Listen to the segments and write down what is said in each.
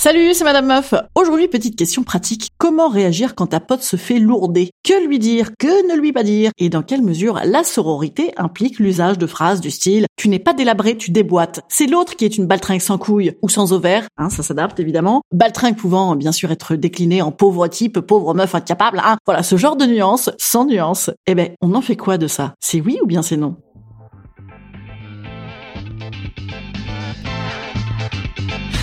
Salut, c'est Madame Meuf. Aujourd'hui, petite question pratique. Comment réagir quand ta pote se fait lourder? Que lui dire Que ne lui pas dire? Et dans quelle mesure la sororité implique l'usage de phrases du style « Tu n'es pas délabré, tu déboîtes ». C'est l'autre qui est une baltringue sans couilles ou sans ovaire. Hein, ça s'adapte évidemment. Baltringue pouvant bien sûr être décliné en pauvre type, pauvre meuf incapable. Hein. Voilà, ce genre de nuance, sans nuance. Eh ben, on en fait quoi de ça? C'est oui ou bien c'est non?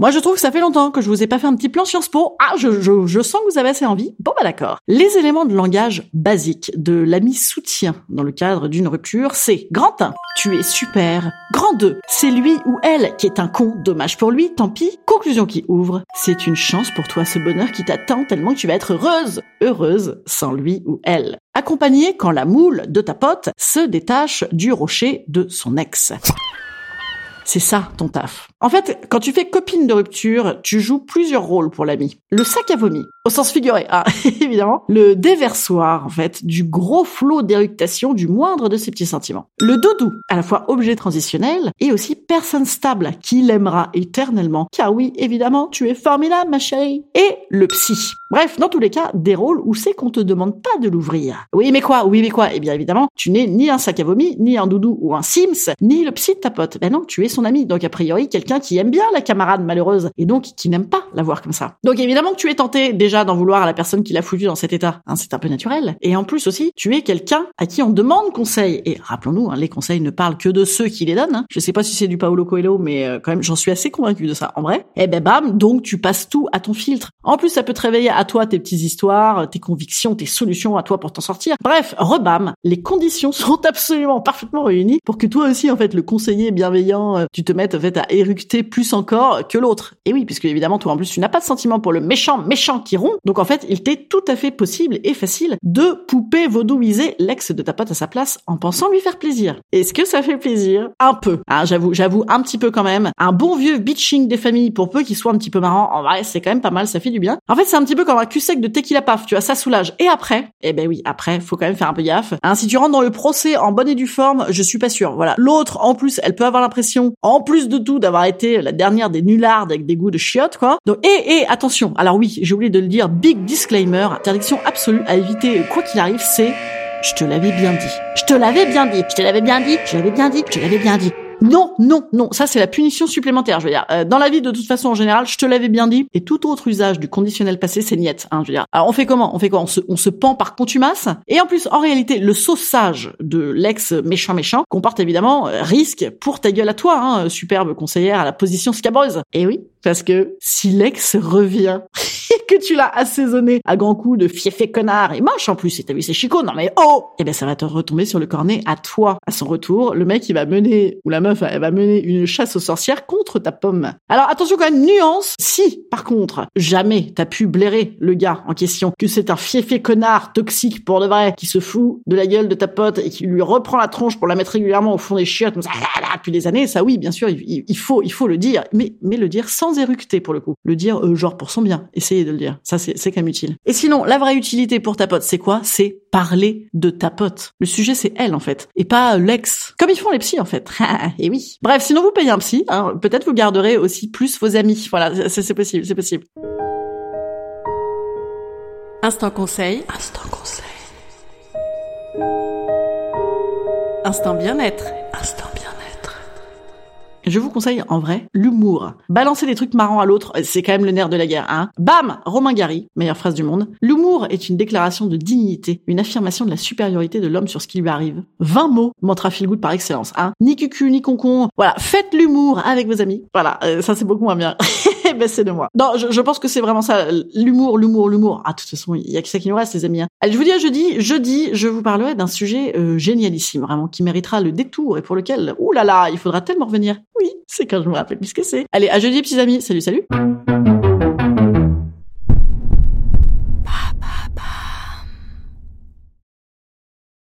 Moi, je trouve que ça fait longtemps que je vous ai pas fait un petit plan Sciences Po. Ah, je, je, je sens que vous avez assez envie. Bon, bah d'accord. Les éléments de langage basiques de l'ami soutien dans le cadre d'une rupture, c'est grand 1, tu es super. Grand 2, c'est lui ou elle qui est un con, dommage pour lui, tant pis. Conclusion qui ouvre, c'est une chance pour toi ce bonheur qui t'attend tellement que tu vas être heureuse, heureuse sans lui ou elle. Accompagné quand la moule de ta pote se détache du rocher de son ex. C'est ça ton taf. En fait, quand tu fais copine de rupture, tu joues plusieurs rôles pour l'ami. Le sac à vomi, au sens figuré, ah, évidemment. Le déversoir, en fait, du gros flot d'éructation du moindre de ses petits sentiments. Le doudou, à la fois objet transitionnel et aussi personne stable qui l'aimera éternellement. Car oui, évidemment, tu es formidable, ma chérie. Et le psy. Bref, dans tous les cas, des rôles où c'est qu'on te demande pas de l'ouvrir. Oui, mais quoi? Oui, mais quoi? Eh bien, évidemment, tu n'es ni un sac à vomi, ni un doudou ou un Sims, ni le psy de ta pote. Ben non, tu es son ami. Donc, a priori, quelqu'un qui aime bien la camarade malheureuse et donc qui n'aime pas la comme ça. Donc, évidemment que tu es tenté déjà d'en vouloir à la personne qui l'a foutu dans cet état. Hein, c'est un peu naturel. Et en plus aussi, tu es quelqu'un à qui on demande conseil. Et rappelons-nous, hein, les conseils ne parlent que de ceux qui les donnent. Hein. Je sais pas si c'est du Paolo Coelho, mais euh, quand même, j'en suis assez convaincu de ça. En vrai, eh ben bam, donc tu passes tout à ton filtre. En plus, ça peut te réveiller à toi tes petites histoires, tes convictions, tes solutions à toi pour t'en sortir. Bref, rebam, les conditions sont absolument parfaitement réunies pour que toi aussi, en fait, le conseiller bienveillant, euh, tu te mettes en fait à éructer plus encore que l'autre. Et oui, puisque évidemment, toi en plus, tu n'as pas de sentiment pour le méchant méchant qui rompt. Donc en fait, il t'est tout à fait possible et facile de poupée vaudouiser l'ex de ta pote à sa place en pensant lui faire plaisir. Est-ce que ça fait plaisir? Un peu. Ah, j'avoue, j'avoue un petit peu quand même. Un bon vieux bitching des familles pour peu qu'il soit un petit peu marrant. En vrai, c'est quand même pas mal, ça fait du bien. En fait, c'est un petit peu comme un cul sec de tequila paf, tu vois, ça soulage. Et après, eh ben oui, après, faut quand même faire un peu gaffe. Hein, si tu rentres dans le procès en bonne et due forme, je suis pas sûr. Voilà. L'autre, en plus, elle peut avoir l'impression, en plus de tout, d'avoir été la dernière des nullardes avec des goûts de chiottes, quoi. Et, et, attention. Alors oui, j'ai oublié de le dire, big disclaimer, interdiction absolue à éviter, quoi qu'il arrive, c'est je te l'avais bien dit. Je te l'avais bien dit. Je te l'avais bien dit. Je te l'avais bien dit. Je te l'avais bien dit. Non, non, non, ça c'est la punition supplémentaire. Je veux dire, euh, dans la vie de toute façon en général, je te l'avais bien dit. Et tout autre usage du conditionnel passé, c'est niette. Hein, je veux dire. On fait comment? On fait quoi? On se, on se pend par contumace? Et en plus, en réalité, le saussage de l'ex méchant méchant comporte évidemment euh, risque pour ta gueule à toi, hein, superbe conseillère à la position scabreuse. Et oui, parce que si l'ex revient que tu l'as assaisonné à grands coups de fiefé connard et moche en plus, et t'as vu c'est chicot, non mais oh Eh ben ça va te retomber sur le cornet à toi. À son retour, le mec il va mener, ou la meuf elle va mener une chasse aux sorcières contre ta pomme. Alors attention quand même, nuance, si par contre jamais t'as pu blairer le gars en question, que c'est un fiefé connard toxique pour de vrai, qui se fout de la gueule de ta pote et qui lui reprend la tronche pour la mettre régulièrement au fond des chiottes, comme ça, depuis des années, ça oui, bien sûr, il, il faut, il faut le dire, mais, mais le dire sans éructer pour le coup. Le dire euh, genre pour son bien. Essayer de le dire. Ça, c'est, c'est quand même utile. Et sinon, la vraie utilité pour ta pote, c'est quoi? C'est parler de ta pote. Le sujet, c'est elle, en fait. Et pas l'ex. Comme ils font les psys, en fait. et oui. Bref, sinon vous payez un psy, hein, peut-être vous garderez aussi plus vos amis. Voilà, c'est, c'est possible, c'est possible. Instant conseil. Instant conseil. Instant bien-être. Instant bien-être. Je vous conseille en vrai l'humour. Balancer des trucs marrants à l'autre, c'est quand même le nerf de la guerre, hein. Bam Romain Gary, meilleure phrase du monde. L'humour est une déclaration de dignité, une affirmation de la supériorité de l'homme sur ce qui lui arrive. 20 mots, mantra feel good par excellence, hein. Ni cucu, ni concon. Voilà, faites l'humour avec vos amis. Voilà, euh, ça c'est beaucoup moins bien. ben c'est de moi. Non, je, je pense que c'est vraiment ça, l'humour, l'humour, l'humour. Ah, de toute façon, il y a que ça qui nous reste, les amis. hein. Allez, je vous dis à jeudi. Jeudi, je vous parlerai d'un sujet euh, génialissime, vraiment, qui méritera le détour et pour lequel, ouh là là, il faudra tellement revenir. Oui, c'est quand je me rappelle plus ce que c'est. Allez, à jeudi, petits amis. Salut, salut.